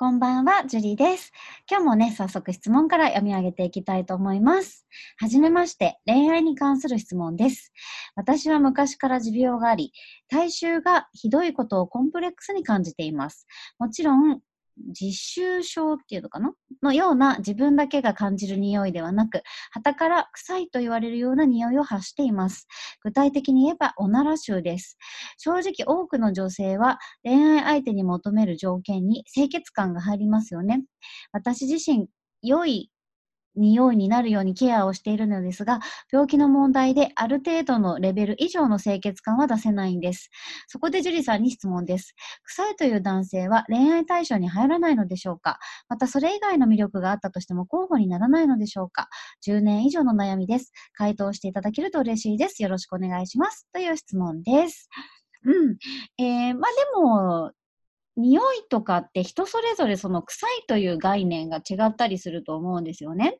こんばんは、ジュリーです。今日もね、早速質問から読み上げていきたいと思います。はじめまして、恋愛に関する質問です。私は昔から持病があり、体臭がひどいことをコンプレックスに感じています。もちろん、自臭症っていうのかな？のような自分だけが感じる匂いではなく、旗から臭いと言われるような匂いを発しています。具体的に言えば、おなら臭です。正直多くの女性は恋愛相手に求める条件に清潔感が入りますよね。私自身、良い匂いになるようにケアをしているのですが、病気の問題である程度のレベル以上の清潔感は出せないんです。そこで樹里さんに質問です。臭いという男性は恋愛対象に入らないのでしょうか？またそれ以外の魅力があったとしても候補にならないのでしょうか ?10 年以上の悩みです。回答していただけると嬉しいです。よろしくお願いします。という質問です。うん。えー、まあでも、匂いとかって人それぞれその臭いという概念が違ったりすると思うんですよね。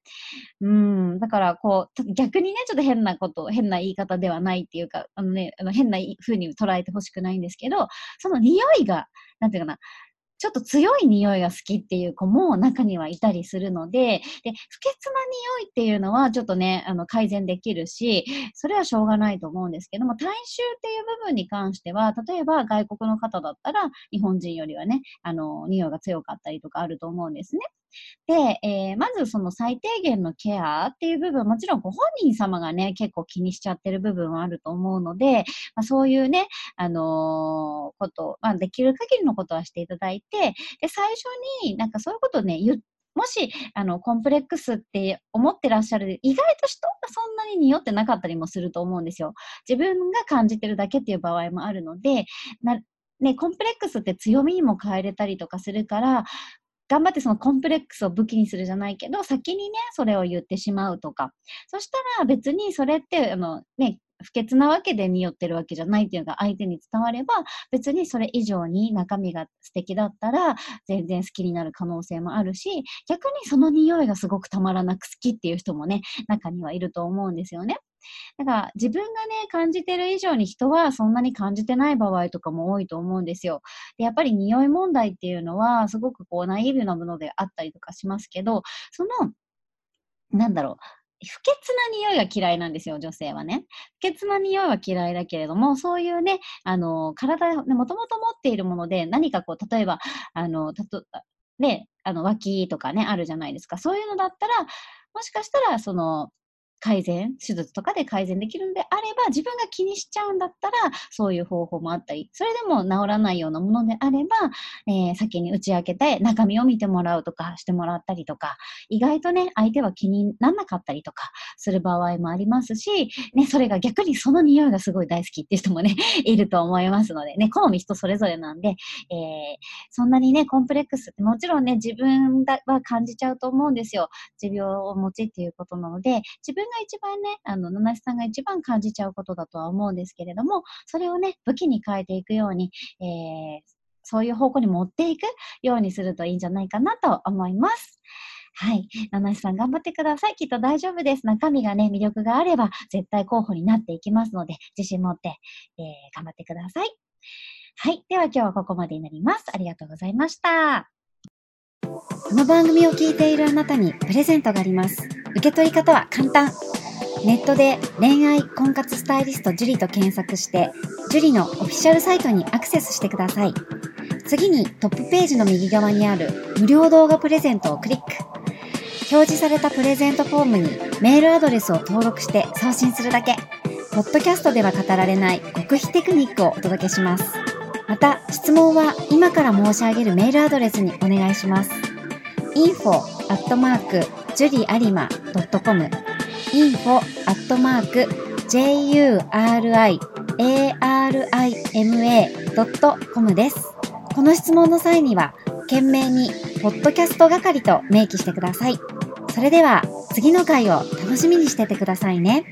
うん。だからこう、逆にね、ちょっと変なこと、変な言い方ではないっていうか、あのね、あの変な風に捉えてほしくないんですけど、その匂いが、なんていうかな、ちょっと強い匂いが好きっていう子も中にはいたりするので、で、不潔な匂いっていうのはちょっとね、あの、改善できるし、それはしょうがないと思うんですけども、体臭っていう部分に関しては、例えば外国の方だったら、日本人よりはね、あの、匂いが強かったりとかあると思うんですね。で、えー、まずその最低限のケアっていう部分、もちろんご本人様がね、結構気にしちゃってる部分はあると思うので、まあ、そういうね、あのー、こと、まあ、できる限りのことはしていただいて、で、最初になんかそういうことをね、言って、もし、あの、コンプレックスって思ってらっしゃる、意外と人がそんなに匂ってなかったりもすると思うんですよ。自分が感じてるだけっていう場合もあるので、ね、コンプレックスって強みにも変えれたりとかするから、頑張ってそのコンプレックスを武器にするじゃないけど、先にね、それを言ってしまうとか。そしたら別にそれって、あの、ね、不潔なわけで匂ってるわけじゃないっていうのが相手に伝われば、別にそれ以上に中身が素敵だったら、全然好きになる可能性もあるし、逆にその匂いがすごくたまらなく好きっていう人もね、中にはいると思うんですよね。だから自分がね、感じてる以上に人はそんなに感じてない場合とかも多いと思うんですよ。でやっぱり匂い問題っていうのはすごくこうナイーブなものであったりとかしますけど、その、なんだろう、不潔な匂いが嫌いなんですよ、女性はね。不潔な匂いは嫌いだけれども、そういうね、あの、体、もともと持っているもので、何かこう、例えば、あの、たと、ね、あの、脇とかね、あるじゃないですか。そういうのだったら、もしかしたら、その、改善、手術とかで改善できるんであれば、自分が気にしちゃうんだったら、そういう方法もあったり、それでも治らないようなものであれば、えー、先に打ち明けて中身を見てもらうとかしてもらったりとか、意外とね、相手は気にならなかったりとかする場合もありますし、ね、それが逆にその匂いがすごい大好きっていう人もね、いると思いますのでね、好み人それぞれなんで、えー、そんなにね、コンプレックスってもちろんね、自分は感じちゃうと思うんですよ。持病を持ちっていうことなので、自分が一番ね、あの、七瀬さんが一番感じちゃうことだとは思うんですけれども、それをね、武器に変えていくように、えー、そういう方向に持っていくようにするといいんじゃないかなと思います。はい。七瀬さん頑張ってください。きっと大丈夫です。中身がね、魅力があれば、絶対候補になっていきますので、自信持って、えー、頑張ってください。はい。では今日はここまでになります。ありがとうございました。この番組を聞いているあなたにプレゼントがあります。受け取り方は簡単。ネットで恋愛婚活スタイリスト樹と検索して、樹のオフィシャルサイトにアクセスしてください。次にトップページの右側にある無料動画プレゼントをクリック。表示されたプレゼントフォームにメールアドレスを登録して送信するだけ。ポッドキャストでは語られない極秘テクニックをお届けします。また、質問は今から申し上げるメールアドレスにお願いします。info アットマーク juriarima.com info アットマーク juriarima.com です。この質問の際には、懸命に、ポッドキャスト係と明記してください。それでは、次の回を楽しみにしててくださいね。